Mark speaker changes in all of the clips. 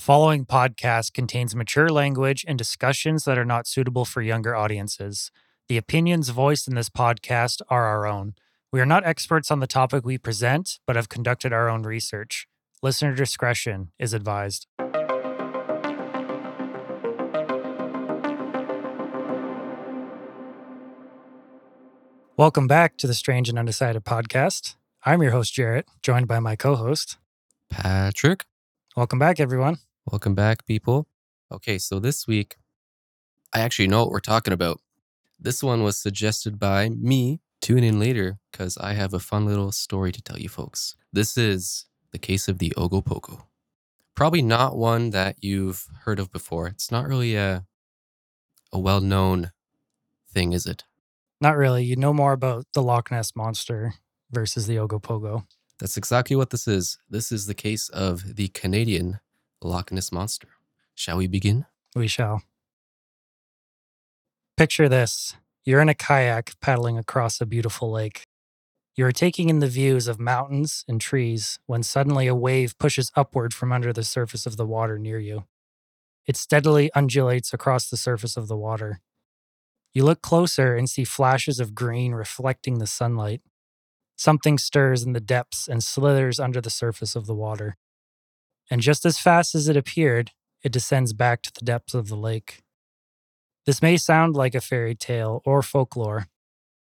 Speaker 1: The following podcast contains mature language and discussions that are not suitable for younger audiences. The opinions voiced in this podcast are our own. We are not experts on the topic we present, but have conducted our own research. Listener discretion is advised. Welcome back to the Strange and Undecided podcast. I'm your host, Jarrett, joined by my co host.
Speaker 2: Patrick.
Speaker 1: Welcome back, everyone.
Speaker 2: Welcome back, people. Okay, so this week, I actually know what we're talking about. This one was suggested by me. Tune in later because I have a fun little story to tell you folks. This is the case of the Ogopogo. Probably not one that you've heard of before. It's not really a, a well known thing, is it?
Speaker 1: Not really. You know more about the Loch Ness Monster versus the Ogopogo.
Speaker 2: That's exactly what this is. This is the case of the Canadian Loch Ness Monster. Shall we begin?
Speaker 1: We shall. Picture this you're in a kayak paddling across a beautiful lake. You are taking in the views of mountains and trees when suddenly a wave pushes upward from under the surface of the water near you. It steadily undulates across the surface of the water. You look closer and see flashes of green reflecting the sunlight. Something stirs in the depths and slithers under the surface of the water. And just as fast as it appeared, it descends back to the depths of the lake. This may sound like a fairy tale or folklore,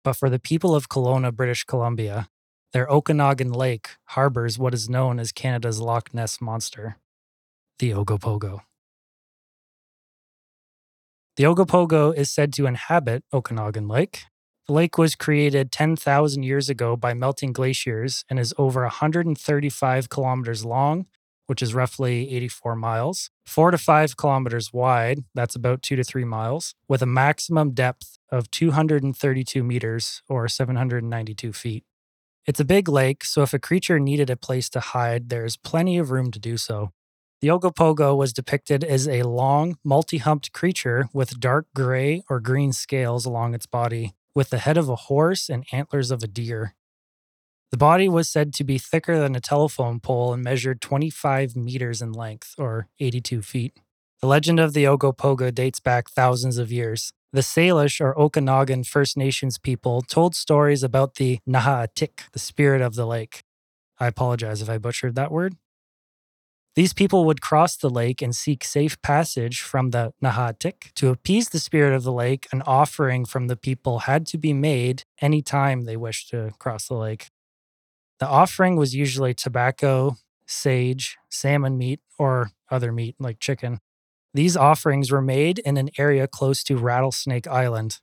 Speaker 1: but for the people of Kelowna, British Columbia, their Okanagan Lake harbors what is known as Canada's Loch Ness Monster, the Ogopogo. The Ogopogo is said to inhabit Okanagan Lake. The lake was created 10,000 years ago by melting glaciers and is over 135 kilometers long, which is roughly 84 miles, four to five kilometers wide, that's about two to three miles, with a maximum depth of 232 meters or 792 feet. It's a big lake, so if a creature needed a place to hide, there's plenty of room to do so. The Ogopogo was depicted as a long, multi humped creature with dark gray or green scales along its body, with the head of a horse and antlers of a deer. The body was said to be thicker than a telephone pole and measured 25 meters in length, or 82 feet. The legend of the Ogopogo dates back thousands of years. The Salish or Okanagan First Nations people told stories about the Nahaatik, the spirit of the lake. I apologize if I butchered that word. These people would cross the lake and seek safe passage from the Nahatik. To appease the spirit of the lake, an offering from the people had to be made any time they wished to cross the lake. The offering was usually tobacco, sage, salmon meat, or other meat like chicken. These offerings were made in an area close to Rattlesnake Island.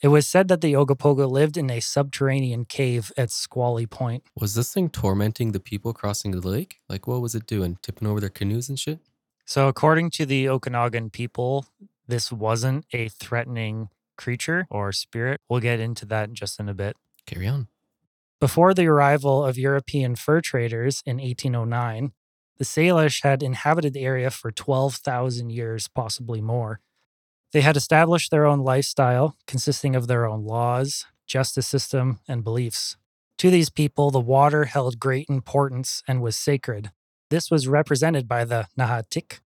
Speaker 1: It was said that the Ogopogo lived in a subterranean cave at Squally Point.
Speaker 2: Was this thing tormenting the people crossing the lake? Like, what was it doing? Tipping over their canoes and shit?
Speaker 1: So, according to the Okanagan people, this wasn't a threatening creature or spirit. We'll get into that just in a bit.
Speaker 2: Carry on.
Speaker 1: Before the arrival of European fur traders in 1809, the Salish had inhabited the area for 12,000 years, possibly more. They had established their own lifestyle, consisting of their own laws, justice system, and beliefs. To these people, the water held great importance and was sacred. This was represented by the Nahatik.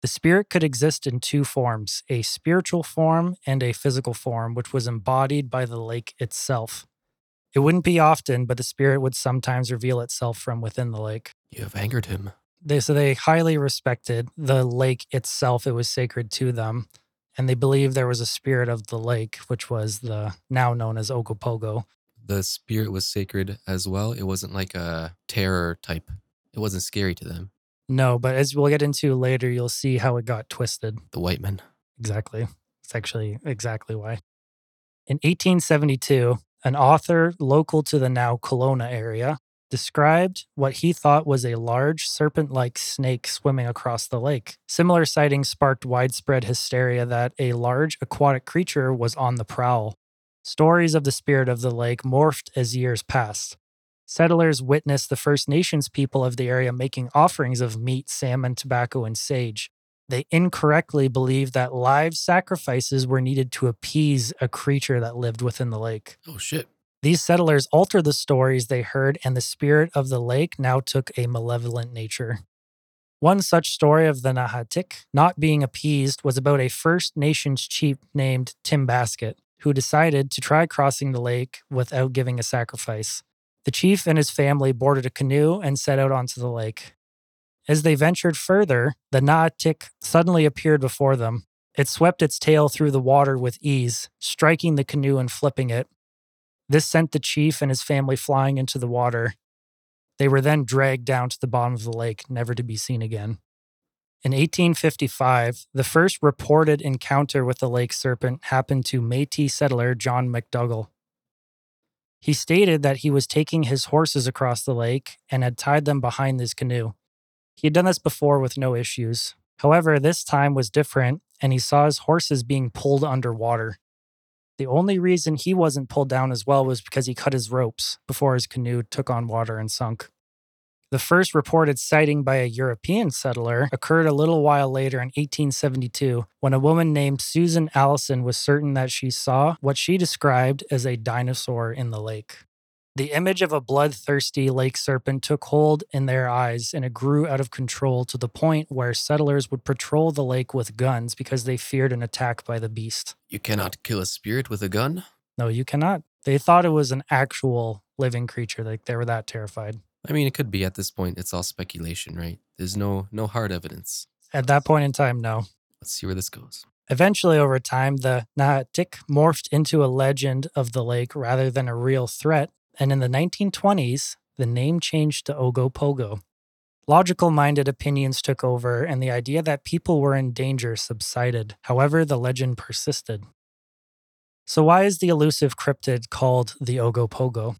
Speaker 1: The spirit could exist in two forms a spiritual form and a physical form, which was embodied by the lake itself. It wouldn't be often, but the spirit would sometimes reveal itself from within the lake.
Speaker 2: You have angered him.
Speaker 1: They so they highly respected the lake itself. It was sacred to them. And they believed there was a spirit of the lake, which was the now known as Ogopogo.
Speaker 2: The spirit was sacred as well. It wasn't like a terror type. It wasn't scary to them.
Speaker 1: No, but as we'll get into later, you'll see how it got twisted.
Speaker 2: The white men.
Speaker 1: Exactly. It's actually exactly why. In 1872, an author local to the now Kelowna area described what he thought was a large serpent like snake swimming across the lake. Similar sightings sparked widespread hysteria that a large aquatic creature was on the prowl. Stories of the spirit of the lake morphed as years passed. Settlers witnessed the First Nations people of the area making offerings of meat, salmon, tobacco, and sage. They incorrectly believed that live sacrifices were needed to appease a creature that lived within the lake.
Speaker 2: Oh, shit.
Speaker 1: These settlers altered the stories they heard, and the spirit of the lake now took a malevolent nature. One such story of the Nahatik not being appeased was about a First Nations chief named Tim Basket, who decided to try crossing the lake without giving a sacrifice. The chief and his family boarded a canoe and set out onto the lake. As they ventured further, the Naatik suddenly appeared before them. It swept its tail through the water with ease, striking the canoe and flipping it. This sent the chief and his family flying into the water. They were then dragged down to the bottom of the lake, never to be seen again. In 1855, the first reported encounter with the lake serpent happened to Metis settler John McDougall. He stated that he was taking his horses across the lake and had tied them behind his canoe. He had done this before with no issues. However, this time was different, and he saw his horses being pulled underwater. The only reason he wasn't pulled down as well was because he cut his ropes before his canoe took on water and sunk. The first reported sighting by a European settler occurred a little while later in 1872 when a woman named Susan Allison was certain that she saw what she described as a dinosaur in the lake. The image of a bloodthirsty lake serpent took hold in their eyes and it grew out of control to the point where settlers would patrol the lake with guns because they feared an attack by the beast.
Speaker 2: You cannot kill a spirit with a gun?
Speaker 1: No, you cannot. They thought it was an actual living creature. Like they were that terrified.
Speaker 2: I mean, it could be at this point. It's all speculation, right? There's no no hard evidence.
Speaker 1: At that point in time, no.
Speaker 2: Let's see where this goes.
Speaker 1: Eventually, over time, the Nahatik morphed into a legend of the lake rather than a real threat. And in the 1920s, the name changed to Ogopogo. Logical minded opinions took over, and the idea that people were in danger subsided. However, the legend persisted. So, why is the elusive cryptid called the Ogopogo?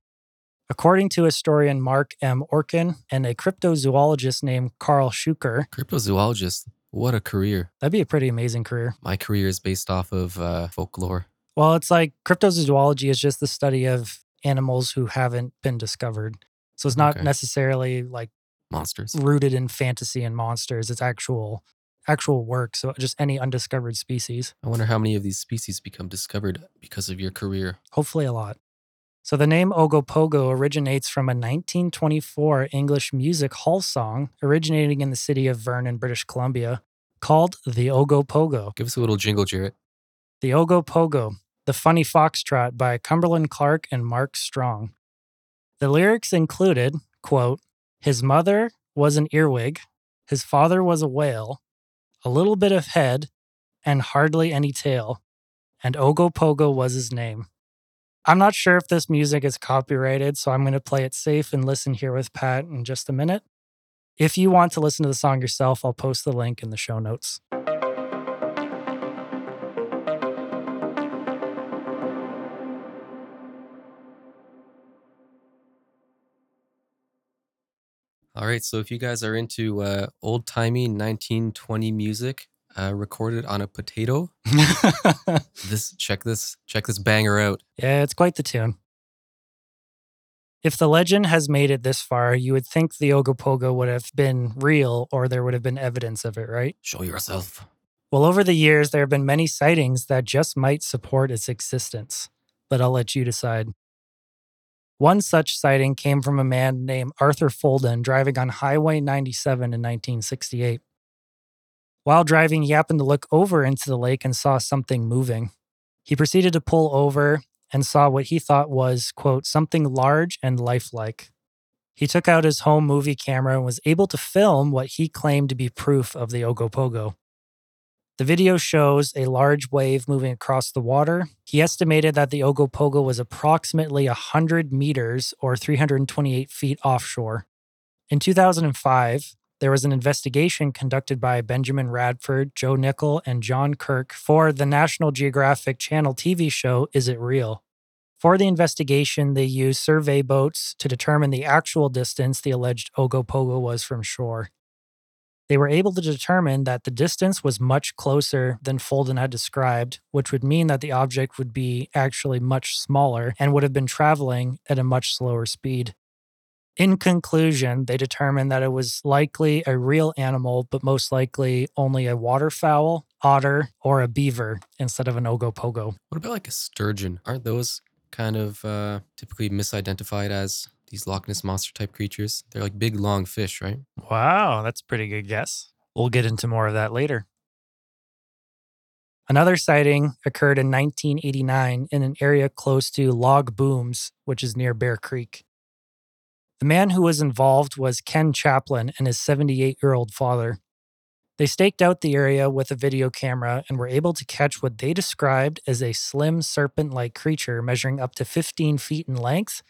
Speaker 1: According to historian Mark M. Orkin and a cryptozoologist named Karl Shuker,
Speaker 2: Cryptozoologist, what a career.
Speaker 1: that'd be a pretty amazing career.
Speaker 2: My career is based off of uh, folklore.
Speaker 1: Well, it's like cryptozoology is just the study of animals who haven't been discovered. So it's not
Speaker 2: Okay.
Speaker 1: necessarily like
Speaker 2: Monsters.
Speaker 1: rooted in fantasy and monsters. It's actual actual work. So just any undiscovered species.
Speaker 2: I wonder how many of these species become discovered because of your career.
Speaker 1: Hopefully a lot. So the name Ogopogo originates from a 1924 English music hall song originating in the city of Vernon, British Columbia, called the Ogopogo.
Speaker 2: Give us a little jingle, Jarrett.
Speaker 1: The Ogopogo, The Funny Foxtrot by Cumberland Clark and Mark Strong. The lyrics included, quote, his mother was an earwig, his father was a whale, a little bit of head, and hardly any tail, and Ogopogo was his name. I'm not sure if this music is copyrighted, so I'm going to play it safe and listen here with Pat in just a minute. If you want to listen to the song yourself, I'll post the link in the show notes.
Speaker 2: All right, so if you guys are into uh, old timey 1920 music uh, recorded on a potato, this check this check this banger out.
Speaker 1: Yeah, it's quite the tune. If the legend has made it this far, you would think the Ogopogo would have been real or there would have been evidence of it, right?
Speaker 2: Show yourself.
Speaker 1: Well, over the years, there have been many sightings that just might support its existence, but I'll let you decide. One such sighting came from a man named Arthur Folden driving on Highway 97 in 1968. While driving, he happened to look over into the lake and saw something moving. He proceeded to pull over and saw what he thought was, quote, something large and lifelike. He took out his home movie camera and was able to film what he claimed to be proof of the Ogopogo. The video shows a large wave moving across the water. He estimated that the Ogopogo was approximately 100 meters or 328 feet offshore. In 2005, there was an investigation conducted by Benjamin Radford, Joe Nickell, and John Kirk for the National Geographic Channel TV show Is It Real? For the investigation, they used survey boats to determine the actual distance the alleged Ogopogo was from shore. They were able to determine that the distance was much closer than Folden had described, which would mean that the object would be actually much smaller and would have been traveling at a much slower speed. In conclusion, they determined that it was likely a real animal, but most likely only a waterfowl, otter, or a beaver instead of an ogopogo.
Speaker 2: What about like a sturgeon? Aren't those kind of uh, typically misidentified as these Loch Ness monster type creatures. They're like big, long fish, right?
Speaker 1: Wow, that's a pretty good guess. We'll get into more of that later. Another sighting occurred in 1989 in an area close to Log Booms, which is near Bear Creek. The man who was involved was Ken Chaplin and his 78 year old father. They staked out the area with a video camera and were able to catch what they described as a slim serpent like creature measuring up to 15 feet in length,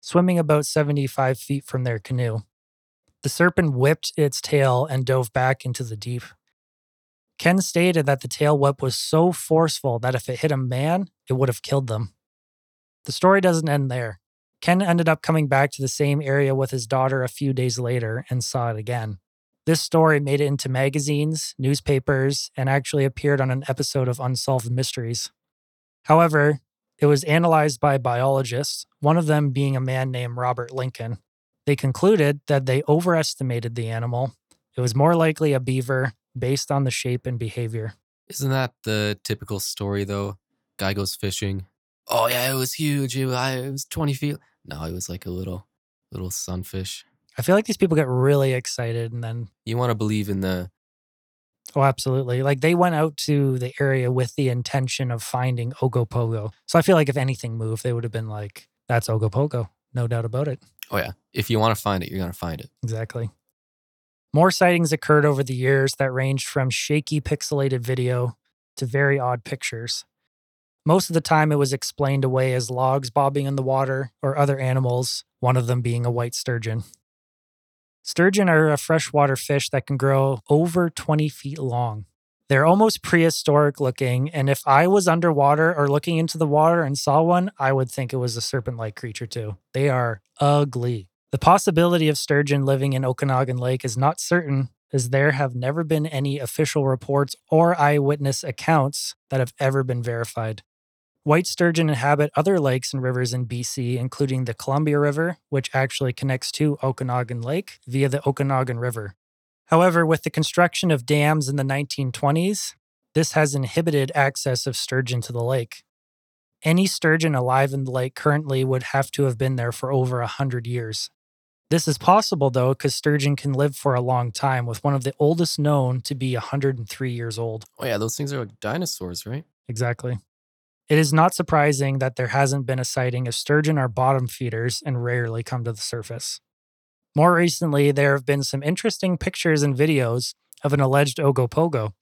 Speaker 1: swimming about 75 feet from their canoe. The serpent whipped its tail and dove back into the deep. Ken stated that the tail whip was so forceful that if it hit a man, it would have killed them. The story doesn't end there. Ken ended up coming back to the same area with his daughter a few days later and saw it again. This story made it into magazines, newspapers, and actually appeared on an episode of Unsolved Mysteries. However, it was analyzed by biologists, one of them being a man named Robert Lincoln. They concluded that they overestimated the animal. It was more likely a beaver based on the shape and behavior.
Speaker 2: Isn't that the typical story though? Guy goes fishing. Oh yeah, it was huge. It was, 20 feet. No, it was like a little, little sunfish.
Speaker 1: I feel like these people get really excited and then,
Speaker 2: You want to believe in the
Speaker 1: oh, absolutely. Like they went out to the area with the intention of finding Ogopogo. So I feel like if anything moved, they would have been like, that's Ogopogo. No doubt about it.
Speaker 2: oh yeah. If you want to find it, you're gonna find it.
Speaker 1: Exactly. More sightings occurred over the years that ranged from shaky pixelated video to very odd pictures. Most of the time, it was explained away as logs bobbing in the water or other animals, one of them being a white sturgeon. Sturgeon are a freshwater fish that can grow over 20 feet long. They're almost prehistoric looking, and if I was underwater or looking into the water and saw one, I would think it was a serpent like creature too. They are ugly. The possibility of sturgeon living in Okanagan Lake is not certain, as there have never been any official reports or eyewitness accounts that have ever been verified. White sturgeon inhabit other lakes and rivers in BC, including the Columbia River, which actually connects to Okanagan Lake via the Okanagan River. However, with the construction of dams in the 1920s, this has inhibited access of sturgeon to the lake. Any sturgeon alive in the lake currently would have to have been there for over 100 years. This is possible though, because sturgeon can live for a long time, with one of the oldest known to be 103 years old.
Speaker 2: Oh yeah, those things are like dinosaurs, right?
Speaker 1: Exactly. It is not surprising that there hasn't been a sighting of sturgeon are bottom feeders and rarely come to the surface. More recently, there have been some interesting pictures and videos of an alleged Ogopogo.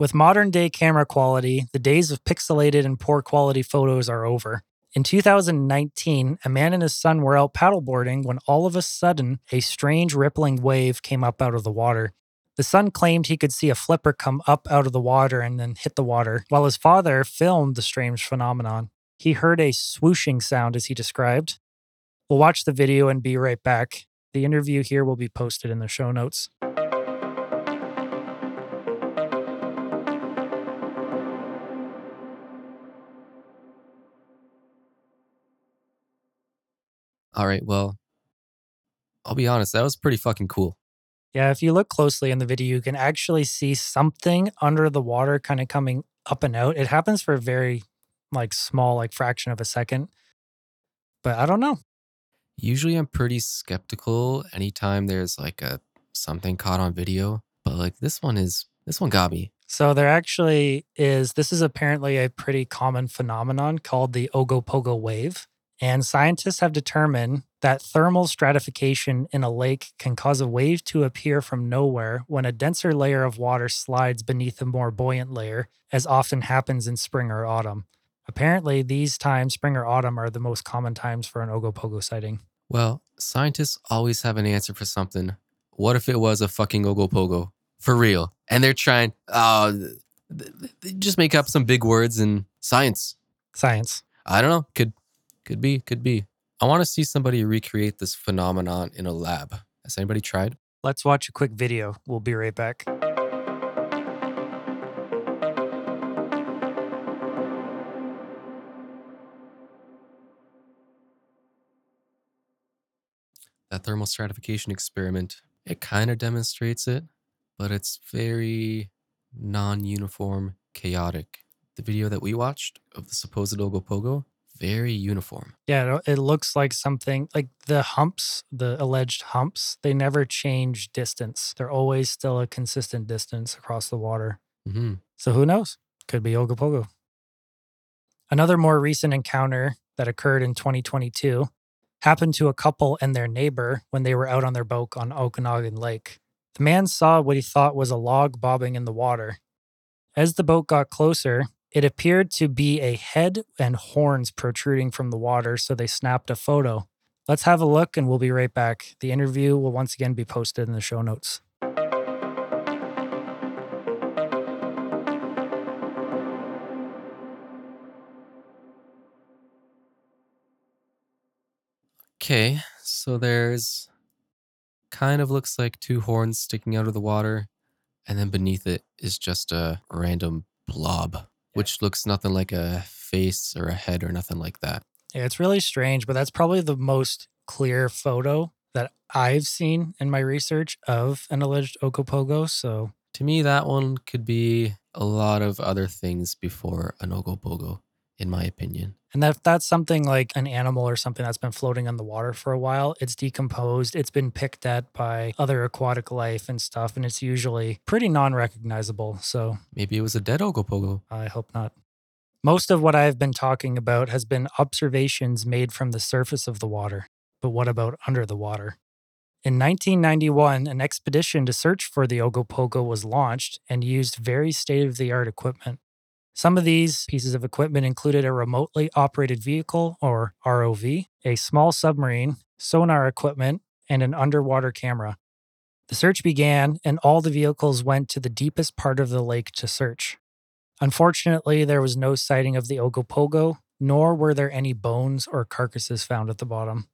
Speaker 1: With modern day camera quality, the days of pixelated and poor quality photos are over. In 2019, a man and his son were out paddleboarding when all of a sudden a strange rippling wave came up out of the water. The son claimed he could see a flipper come up out of the water and then hit the water, while his father filmed the strange phenomenon. He heard a swooshing sound as he described. We'll watch the video and be right back. The interview here will be posted in the show notes.
Speaker 2: All right. Well, I'll be honest. That was pretty fucking cool.
Speaker 1: Yeah, if you look closely in the video, you can actually see something under the water kind of coming up and out. It happens for a very like small, like fraction of a second. But I don't know.
Speaker 2: Usually, I'm pretty skeptical anytime there's like a something caught on video, but like this one is this one got me.
Speaker 1: So there actually is this is apparently a pretty common phenomenon called the Ogopogo wave. And scientists have determined that thermal stratification in a lake can cause a wave to appear from nowhere when a denser layer of water slides beneath a more buoyant layer, as often happens in spring or autumn. Apparently, these times, spring or autumn, are the most common times for an Ogopogo sighting.
Speaker 2: Well, scientists always have an answer for something. What if it was a fucking Ogopogo? For real. And they're trying, uh, th- they just make up some big words in science.
Speaker 1: Science.
Speaker 2: I don't know. Could could be, could be. I want to see somebody recreate this phenomenon in a lab. Has anybody tried?
Speaker 1: Let's watch a quick video. We'll be right back.
Speaker 2: That thermal stratification experiment, it kind of demonstrates it, but it's very non uniform, chaotic. The video that we watched of the supposed Ogopogo, very uniform.
Speaker 1: Yeah, it, looks like something like the humps, the alleged humps, they never change distance. They're always still a consistent distance across the water.
Speaker 2: hmm
Speaker 1: So who knows? Could be Ogopogo. Another more recent encounter that occurred in 2022 happened to a couple and their neighbor when they were out on their boat on Okanagan Lake. The man saw what he thought was a log bobbing in the water. As the boat got closer, it appeared to be a head and horns protruding from the water, so they snapped a photo. Let's have a look and we'll be right back. The interview will once again be posted in the show notes.
Speaker 2: Okay, so there's kind of looks like two horns sticking out of the water, and then beneath it is just a random blob, which looks nothing like a face or a head or nothing like that.
Speaker 1: Yeah, it's really strange, but that's probably the most clear photo that I've seen in my research of an alleged Ogopogo. So
Speaker 2: To me, that one could be a lot of other things before an Ogopogo, in my opinion.
Speaker 1: And that if that's something like an animal or something that's been floating on the water for a while, it's decomposed, it's been picked at by other aquatic life and stuff, and it's usually pretty non recognizable. So
Speaker 2: Maybe it was a dead Ogopogo.
Speaker 1: I hope not. Most of what I have been talking about has been observations made from the surface of the water. But what about under the water? In 1991, an expedition to search for the Ogopogo was launched and used very state of the art equipment. Some of these pieces of equipment included a remotely operated vehicle, or ROV, a small submarine, sonar equipment, and an underwater camera. The search began, and all the vehicles went to the deepest part of the lake to search. Unfortunately, there was no sighting of the Ogopogo, nor were there any bones or carcasses found at the bottom.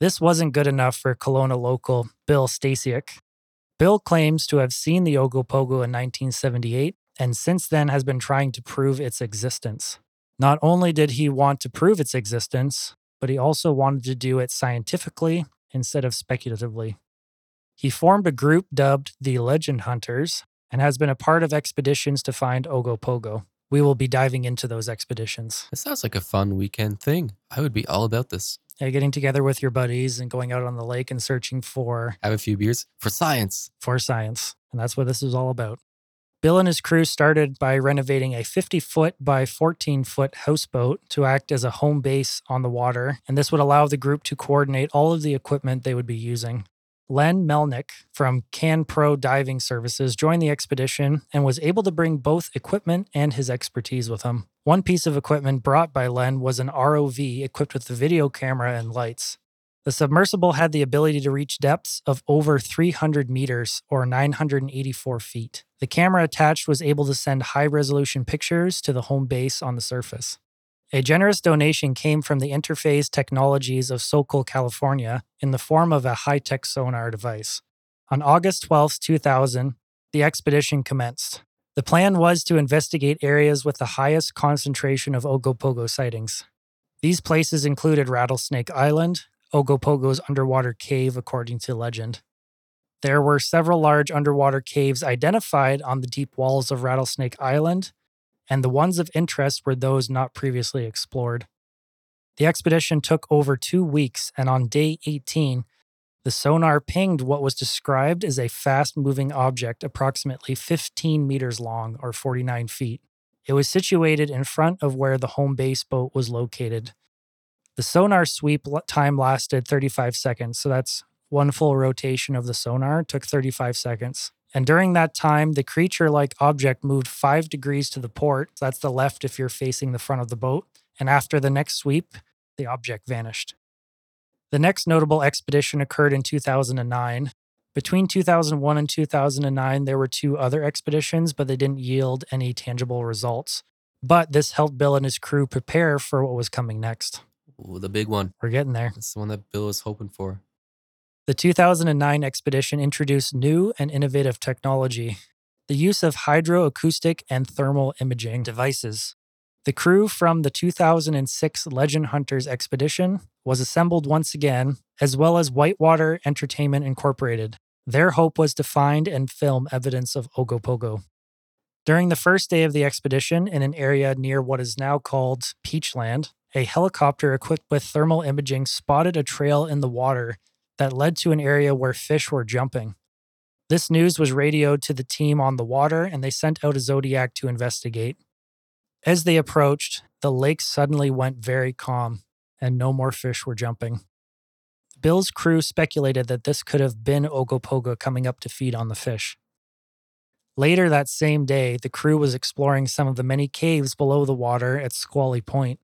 Speaker 1: This wasn't good enough for Kelowna local Bill Stasiak. Bill claims to have seen the Ogopogo in 1978 and since then has been trying to prove its existence. Not only did he want to prove its existence, but he also wanted to do it scientifically instead of speculatively. He formed a group dubbed the Legend Hunters and has been a part of expeditions to find Ogopogo. We will be diving into those expeditions.
Speaker 2: It sounds like a fun weekend thing. I would be all about this.
Speaker 1: Yeah, getting together with your buddies and going out on the lake and searching for
Speaker 2: Have a few beers for science.
Speaker 1: for science. And that's what this is all about. Bill and his crew started by renovating a 50 foot by 14 foot houseboat to act as a home base on the water, and this would allow the group to coordinate all of the equipment they would be using. Len Melnick from Can Pro Diving Services joined the expedition and was able to bring both equipment and his expertise with him. One piece of equipment brought by Len was an ROV equipped with a video camera and lights. The submersible had the ability to reach depths of over 300 meters or 984 feet. The camera attached was able to send high resolution pictures to the home base on the surface. A generous donation came from the Interface Technologies of Sokol, California, in the form of a high tech sonar device. On August 12, 2000, the expedition commenced. The plan was to investigate areas with the highest concentration of Ogopogo sightings. These places included Rattlesnake Island, Ogopogo's underwater cave, according to legend. There were several large underwater caves identified on the deep walls of Rattlesnake Island, and the ones of interest were those not previously explored. The expedition took over two weeks, and on day 18, the sonar pinged what was described as a fast moving object approximately 15 meters long or 49 feet. It was situated in front of where the home base boat was located. The sonar sweep time lasted 35 seconds, so that's one full rotation of the sonar took 35 seconds. And during that time, the creature like object moved five degrees to the port. That's the left if you're facing the front of the boat. And after the next sweep, the object vanished. The next notable expedition occurred in 2009. Between 2001 and 2009, there were two other expeditions, but they didn't yield any tangible results. But this helped Bill and his crew prepare for what was coming next.
Speaker 2: The big one.
Speaker 1: We're getting there.
Speaker 2: It's the one that Bill was hoping for.
Speaker 1: The 2009 expedition introduced new and innovative technology the use of hydroacoustic and thermal imaging devices. The crew from the 2006 Legend Hunters expedition was assembled once again, as well as Whitewater Entertainment Incorporated. Their hope was to find and film evidence of Ogopogo. During the first day of the expedition, in an area near what is now called Peachland, a helicopter equipped with thermal imaging spotted a trail in the water that led to an area where fish were jumping. This news was radioed to the team on the water, and they sent out a Zodiac to investigate. As they approached, the lake suddenly went very calm, and no more fish were jumping. Bill's crew speculated that this could have been Ogopogo coming up to feed on the fish. Later that same day, the crew was exploring some of the many caves below the water at Squally Point.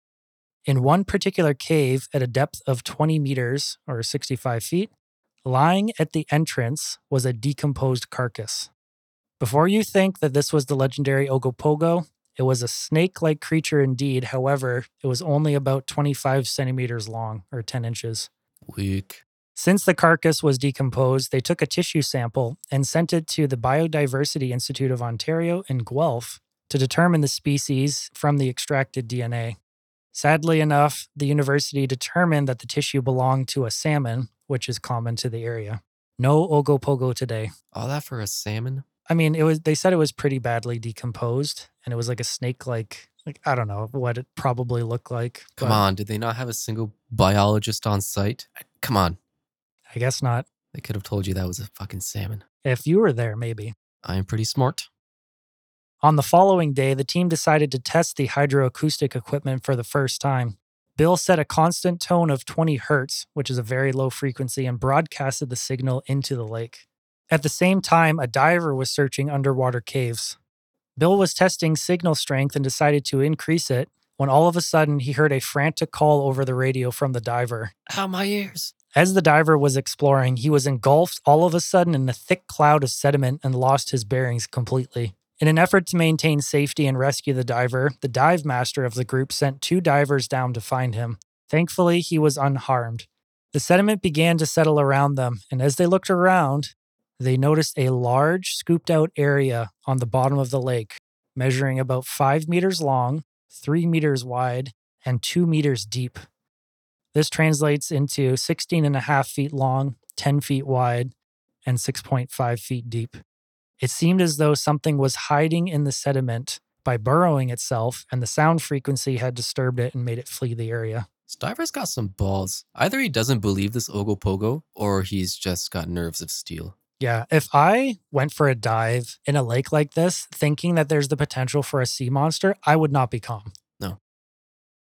Speaker 1: In one particular cave at a depth of 20 meters or 65 feet, lying at the entrance was a decomposed carcass. Before you think that this was the legendary Ogopogo, it was a snake like creature indeed. However, it was only about 25 centimeters long or 10 inches.
Speaker 2: Weak.
Speaker 1: Since the carcass was decomposed, they took a tissue sample and sent it to the Biodiversity Institute of Ontario in Guelph to determine the species from the extracted DNA. Sadly enough, the university determined that the tissue belonged to a salmon, which is common to the area. No Ogopogo today.
Speaker 2: All that for a salmon?
Speaker 1: I mean, it was they said it was pretty badly decomposed and it was like a snake like like I don't know what it probably looked like.
Speaker 2: Come on, did they not have a single biologist on site? Come on.
Speaker 1: I guess not.
Speaker 2: They could have told you that was a fucking salmon.
Speaker 1: If you were there, maybe.
Speaker 2: I am pretty smart.
Speaker 1: On the following day, the team decided to test the hydroacoustic equipment for the first time. Bill set a constant tone of 20 hertz, which is a very low frequency, and broadcasted the signal into the lake. At the same time, a diver was searching underwater caves. Bill was testing signal strength and decided to increase it when all of a sudden he heard a frantic call over the radio from the diver.
Speaker 2: Ow, my ears.
Speaker 1: As the diver was exploring, he was engulfed all of a sudden in a thick cloud of sediment and lost his bearings completely. In an effort to maintain safety and rescue the diver, the dive master of the group sent two divers down to find him. Thankfully, he was unharmed. The sediment began to settle around them, and as they looked around, they noticed a large, scooped out area on the bottom of the lake, measuring about five meters long, three meters wide, and two meters deep. This translates into 16 and a half feet long, 10 feet wide, and 6.5 feet deep. It seemed as though something was hiding in the sediment by burrowing itself, and the sound frequency had disturbed it and made it flee the area.
Speaker 2: This diver's got some balls. Either he doesn't believe this Ogopogo, or he's just got nerves of steel.
Speaker 1: Yeah, if I went for a dive in a lake like this, thinking that there's the potential for a sea monster, I would not be calm.
Speaker 2: No.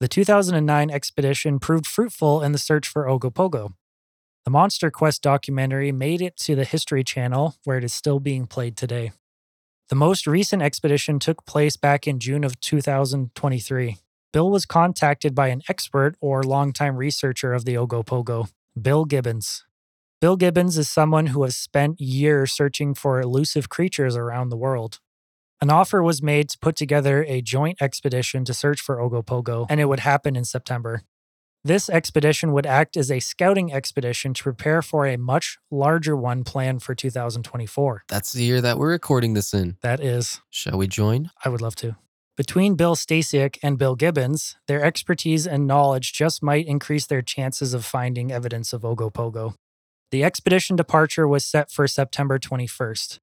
Speaker 1: The 2009 expedition proved fruitful in the search for Ogopogo. The Monster Quest documentary made it to the History Channel, where it is still being played today. The most recent expedition took place back in June of 2023. Bill was contacted by an expert or longtime researcher of the Ogopogo, Bill Gibbons. Bill Gibbons is someone who has spent years searching for elusive creatures around the world. An offer was made to put together a joint expedition to search for Ogopogo, and it would happen in September. This expedition would act as a scouting expedition to prepare for a much larger one planned for 2024.
Speaker 2: That's the year that we're recording this in.
Speaker 1: That is,
Speaker 2: Shall we join?
Speaker 1: I would love to. Between Bill Stasiak and Bill Gibbons, their expertise and knowledge just might increase their chances of finding evidence of Ogopogo. The expedition departure was set for September 21st.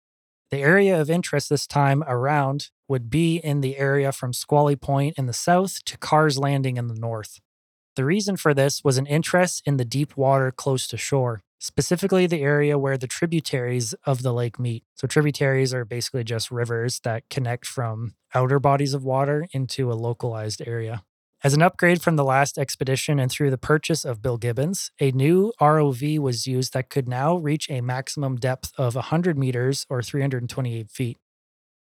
Speaker 1: The area of interest this time around would be in the area from Squally Point in the south to Carr's Landing in the north. The reason for this was an interest in the deep water close to shore, specifically the area where the tributaries of the lake meet. So, tributaries are basically just rivers that connect from outer bodies of water into a localized area. As an upgrade from the last expedition and through the purchase of Bill Gibbons, a new ROV was used that could now reach a maximum depth of 100 meters or 328 feet.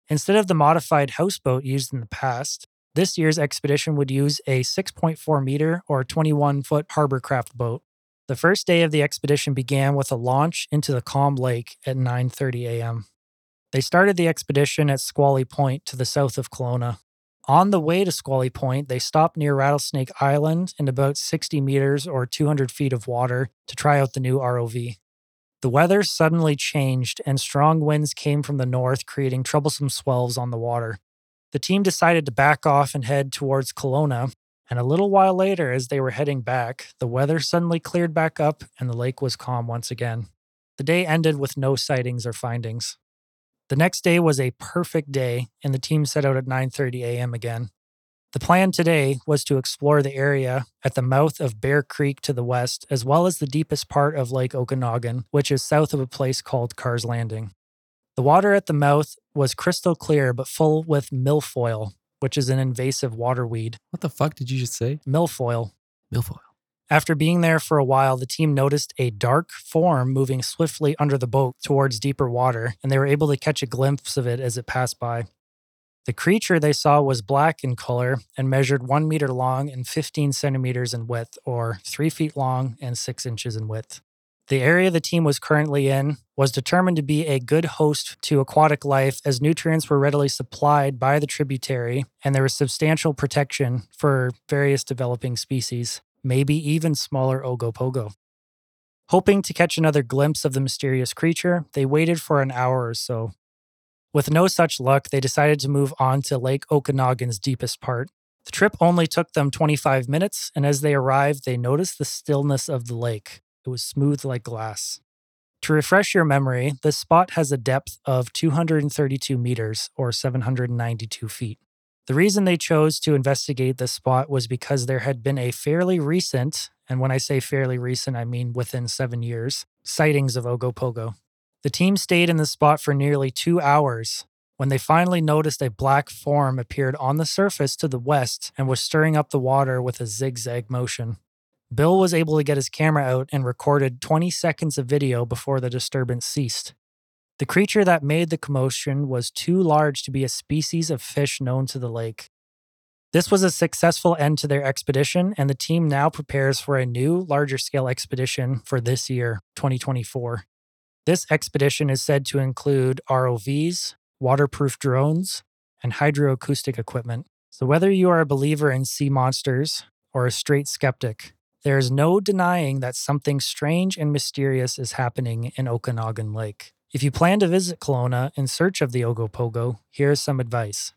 Speaker 1: Instead of the modified houseboat used in the past, this year's expedition would use a 6.4 meter or 21 foot harbor craft boat. The first day of the expedition began with a launch into the calm lake at 9:30 a.m. They started the expedition at Squally Point to the south of Kelowna. On the way to Squally Point, they stopped near Rattlesnake Island in about 60 meters or 200 feet of water to try out the new ROV. The weather suddenly changed and strong winds came from the north, creating troublesome swells on the water. The team decided to back off and head towards Kelowna, and a little while later, as they were heading back, the weather suddenly cleared back up and the lake was calm once again. The day ended with no sightings or findings. The next day was a perfect day, and the team set out at 9:30 a.m. again. The plan today was to explore the area at the mouth of Bear Creek to the west, as well as the deepest part of Lake Okanagan, which is south of a place called Carr's Landing. The water at the mouth was crystal clear but full with milfoil, which is an invasive water weed.
Speaker 2: What the fuck did you just say?
Speaker 1: Milfoil.
Speaker 2: Milfoil.
Speaker 1: After being there for a while, the team noticed a dark form moving swiftly under the boat towards deeper water, and they were able to catch a glimpse of it as it passed by. The creature they saw was black in color and measured one meter long and 15 centimeters in width, or three feet long and six inches in width. The area the team was currently in was determined to be a good host to aquatic life as nutrients were readily supplied by the tributary and there was substantial protection for various developing species, maybe even smaller ogopogo. Hoping to catch another glimpse of the mysterious creature, they waited for an hour or so. With no such luck, they decided to move on to Lake Okanagan's deepest part. The trip only took them 25 minutes, and as they arrived, they noticed the stillness of the lake. It was smooth like glass. To refresh your memory, this spot has a depth of 232 meters or 792 feet. The reason they chose to investigate this spot was because there had been a fairly recent, and when I say fairly recent, I mean within seven years, sightings of Ogopogo. The team stayed in the spot for nearly two hours when they finally noticed a black form appeared on the surface to the west and was stirring up the water with a zigzag motion. Bill was able to get his camera out and recorded 20 seconds of video before the disturbance ceased. The creature that made the commotion was too large to be a species of fish known to the lake. This was a successful end to their expedition, and the team now prepares for a new, larger scale expedition for this year, 2024. This expedition is said to include ROVs, waterproof drones, and hydroacoustic equipment. So, whether you are a believer in sea monsters or a straight skeptic, there is no denying that something strange and mysterious is happening in Okanagan Lake. If you plan to visit Kelowna in search of the Ogopogo, here's some advice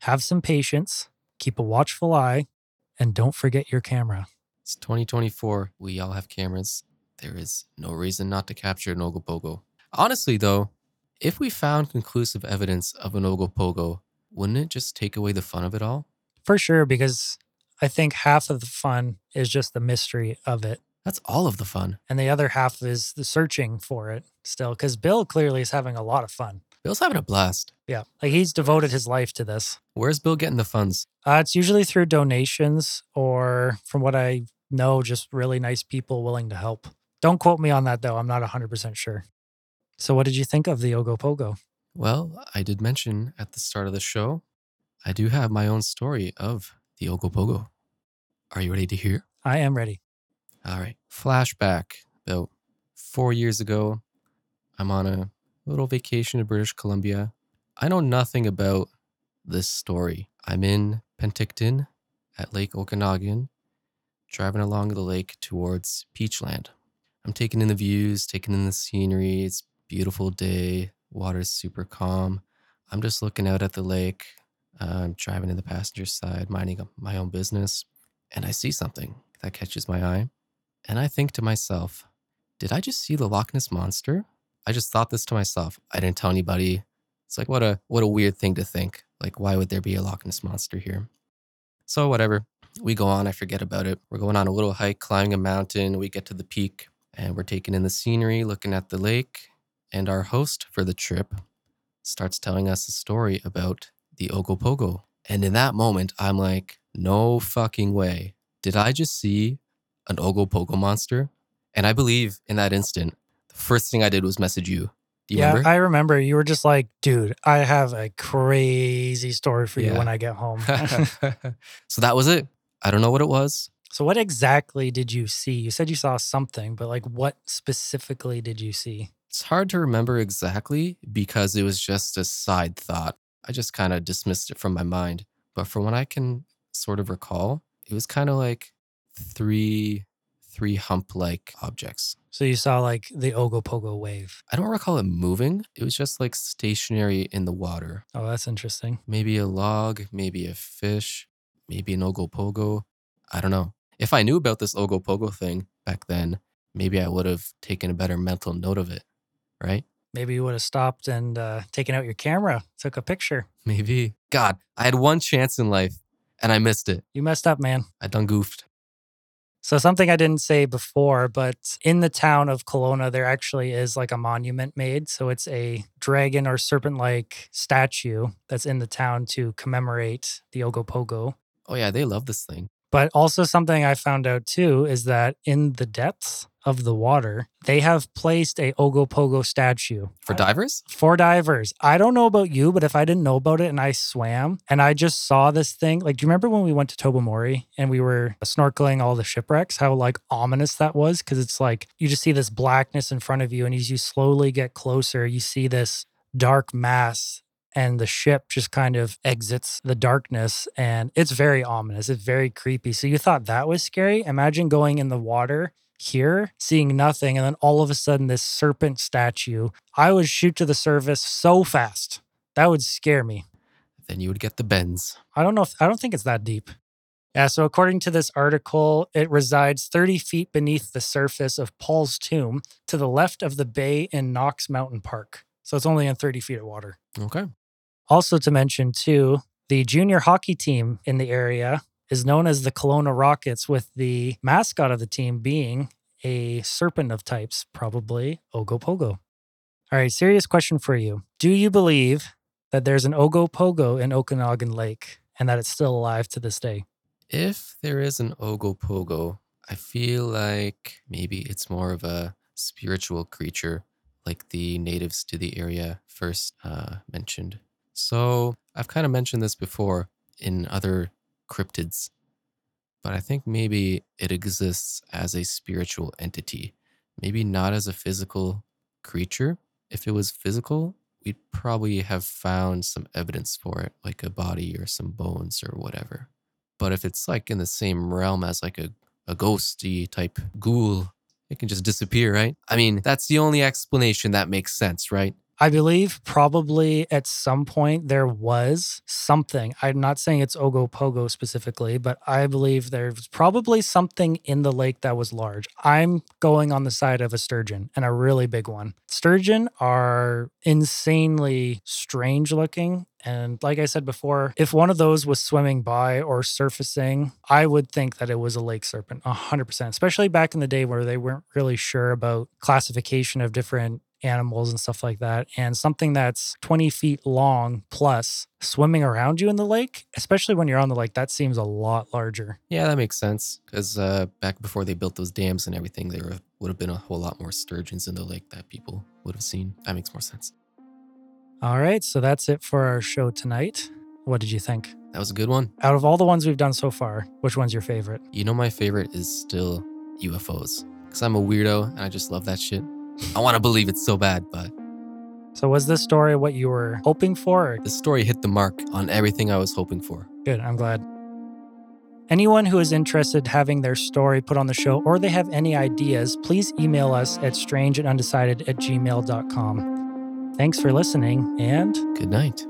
Speaker 1: have some patience, keep a watchful eye, and don't forget your camera.
Speaker 2: It's 2024. We all have cameras. There is no reason not to capture an Ogopogo. Honestly, though, if we found conclusive evidence of an Ogopogo, wouldn't it just take away the fun of it all?
Speaker 1: For sure, because I think half of the fun is just the mystery of it.
Speaker 2: That's all of the fun.
Speaker 1: And the other half is the searching for it still, because Bill clearly is having a lot of fun.
Speaker 2: Bill's having a blast.
Speaker 1: Yeah. Like he's devoted his life to this.
Speaker 2: Where's Bill getting the funds?
Speaker 1: Uh, it's usually through donations or, from what I know, just really nice people willing to help. Don't quote me on that though. I'm not 100% sure. So, what did you think of the Ogopogo?
Speaker 2: Well, I did mention at the start of the show, I do have my own story of the Ogopogo. Are you ready to hear?
Speaker 1: I am ready.
Speaker 2: All right. Flashback about four years ago. I'm on a little vacation in British Columbia. I know nothing about this story. I'm in Penticton at Lake Okanagan, driving along the lake towards Peachland. I'm taking in the views, taking in the scenery. It's beautiful day. Water's super calm. I'm just looking out at the lake. I'm driving in the passenger side, minding my own business, and I see something that catches my eye. And I think to myself, did I just see the Loch Ness monster? I just thought this to myself. I didn't tell anybody. It's like what a what a weird thing to think. Like why would there be a Loch Ness monster here? So whatever. We go on, I forget about it. We're going on a little hike, climbing a mountain. We get to the peak and we're taking in the scenery, looking at the lake. And our host for the trip starts telling us a story about the Ogopogo. And in that moment, I'm like, no fucking way. Did I just see an Ogopogo monster? And I believe in that instant, the first thing I did was message you. Do you
Speaker 1: yeah,
Speaker 2: remember?
Speaker 1: I remember you were just like, dude, I have a crazy story for you when I get home.
Speaker 2: so that was it. I don't know what it was.
Speaker 1: so, what exactly did you see? You said you saw something, but like, what specifically did you see?
Speaker 2: It's hard to remember exactly because it was just a side thought. I just kind of dismissed it from my mind. But from what I can sort of recall, it was kind of like three three hump like objects.
Speaker 1: So, you saw like the Ogopogo wave.
Speaker 2: I don't recall it moving. It was just like stationary in the water.
Speaker 1: Oh, that's interesting.
Speaker 2: Maybe a log, maybe a fish, maybe an ogopogo. I don't know. If I knew about this ogopogo thing back then, maybe I would have taken a better mental note of it, right?
Speaker 1: Maybe you would have stopped and uh, taken out your camera, took a picture.
Speaker 2: Maybe. God, I had one chance in life and I missed it.
Speaker 1: You messed up, man.
Speaker 2: I done goofed.
Speaker 1: So, something I didn't say before, but in the town of Kelowna, there actually is like a monument made. So, it's a dragon or serpent like statue that's in the town to commemorate the Ogopogo.
Speaker 2: Oh yeah, they love this thing.
Speaker 1: But also, something I found out too is that in the depths of the water, they have placed a Ogopogo statue
Speaker 2: For divers?
Speaker 1: for divers. I don't know about you, but if I didn't know about it and I swam and I just saw this thing, like, do you remember when we went to Tobermory and we were snorkeling all the shipwrecks? How like ominous that was? Because it's like you just see this blackness in front of you, and as you slowly get closer, you see this dark mass. And the ship just kind of exits the darkness, and it's very ominous. It's very creepy. So, you thought that was scary? Imagine going in the water here, seeing nothing, and then all of a sudden, this serpent statue. I would shoot to the surface so fast. That would scare me.
Speaker 2: Then you would get the bends.
Speaker 1: I don't know if I don't think it's that deep. Yeah, so according to this article, it resides 30 feet beneath the surface of Paul's tomb to the left of the bay in Knox Mountain Park. So it's only in 30 feet of water.
Speaker 2: Okay.
Speaker 1: Also, to mention, too, the junior hockey team in the area is known as the Kelowna Rockets, with the mascot of the team being a serpent of types, probably Ogopogo. All right, serious question for you. Do you believe that there's an Ogopogo in Okanagan Lake and that it's still alive to this day?
Speaker 2: If there is an Ogopogo, I feel like maybe it's more of a spiritual creature, like the natives to the area first uh, mentioned. So I've kind of mentioned this before in other cryptids, but I think maybe it exists as a spiritual entity, maybe not as a physical creature. If it was physical, we'd probably have found some evidence for it, like a body or some bones or whatever. But if it's like in the same realm as like a, a ghosty type ghoul, it can just disappear, right? I mean, that's the only explanation that makes sense, right?
Speaker 1: I believe probably at some point there was something. I'm not saying it's Ogopogo specifically, but I believe there's probably something in the lake that was large. I'm going on the side of a sturgeon and a really big one. Sturgeon are insanely strange looking. And like I said before, if one of those was swimming by or surfacing, I would think that it was a lake serpent, 100%, especially back in the day where they weren't really sure about classification of different animals and stuff like that. And something that's 20 feet long plus swimming around you in the lake, especially when you're on the lake, that seems a lot larger.
Speaker 2: Yeah, that makes sense. Because uh, back before they built those dams and everything, there would have been a whole lot more sturgeons in the lake that people would have seen. That makes more sense.
Speaker 1: All right. So that's it for our show tonight. What did you think?
Speaker 2: That was a good one.
Speaker 1: Out of all the ones we've done so far, which one's your favorite?
Speaker 2: You know, my favorite is still UFOs. Because I'm a weirdo and I just love that shit. I want to believe it's so bad, but
Speaker 1: So, was this story what you were hoping for? Or
Speaker 2: the story hit the mark on everything I was hoping for.
Speaker 1: Good. I'm glad. Anyone who is interested having their story put on the show or they have any ideas, please email us at strangeandundecided at gmail.com. Thanks for listening and
Speaker 2: Good night.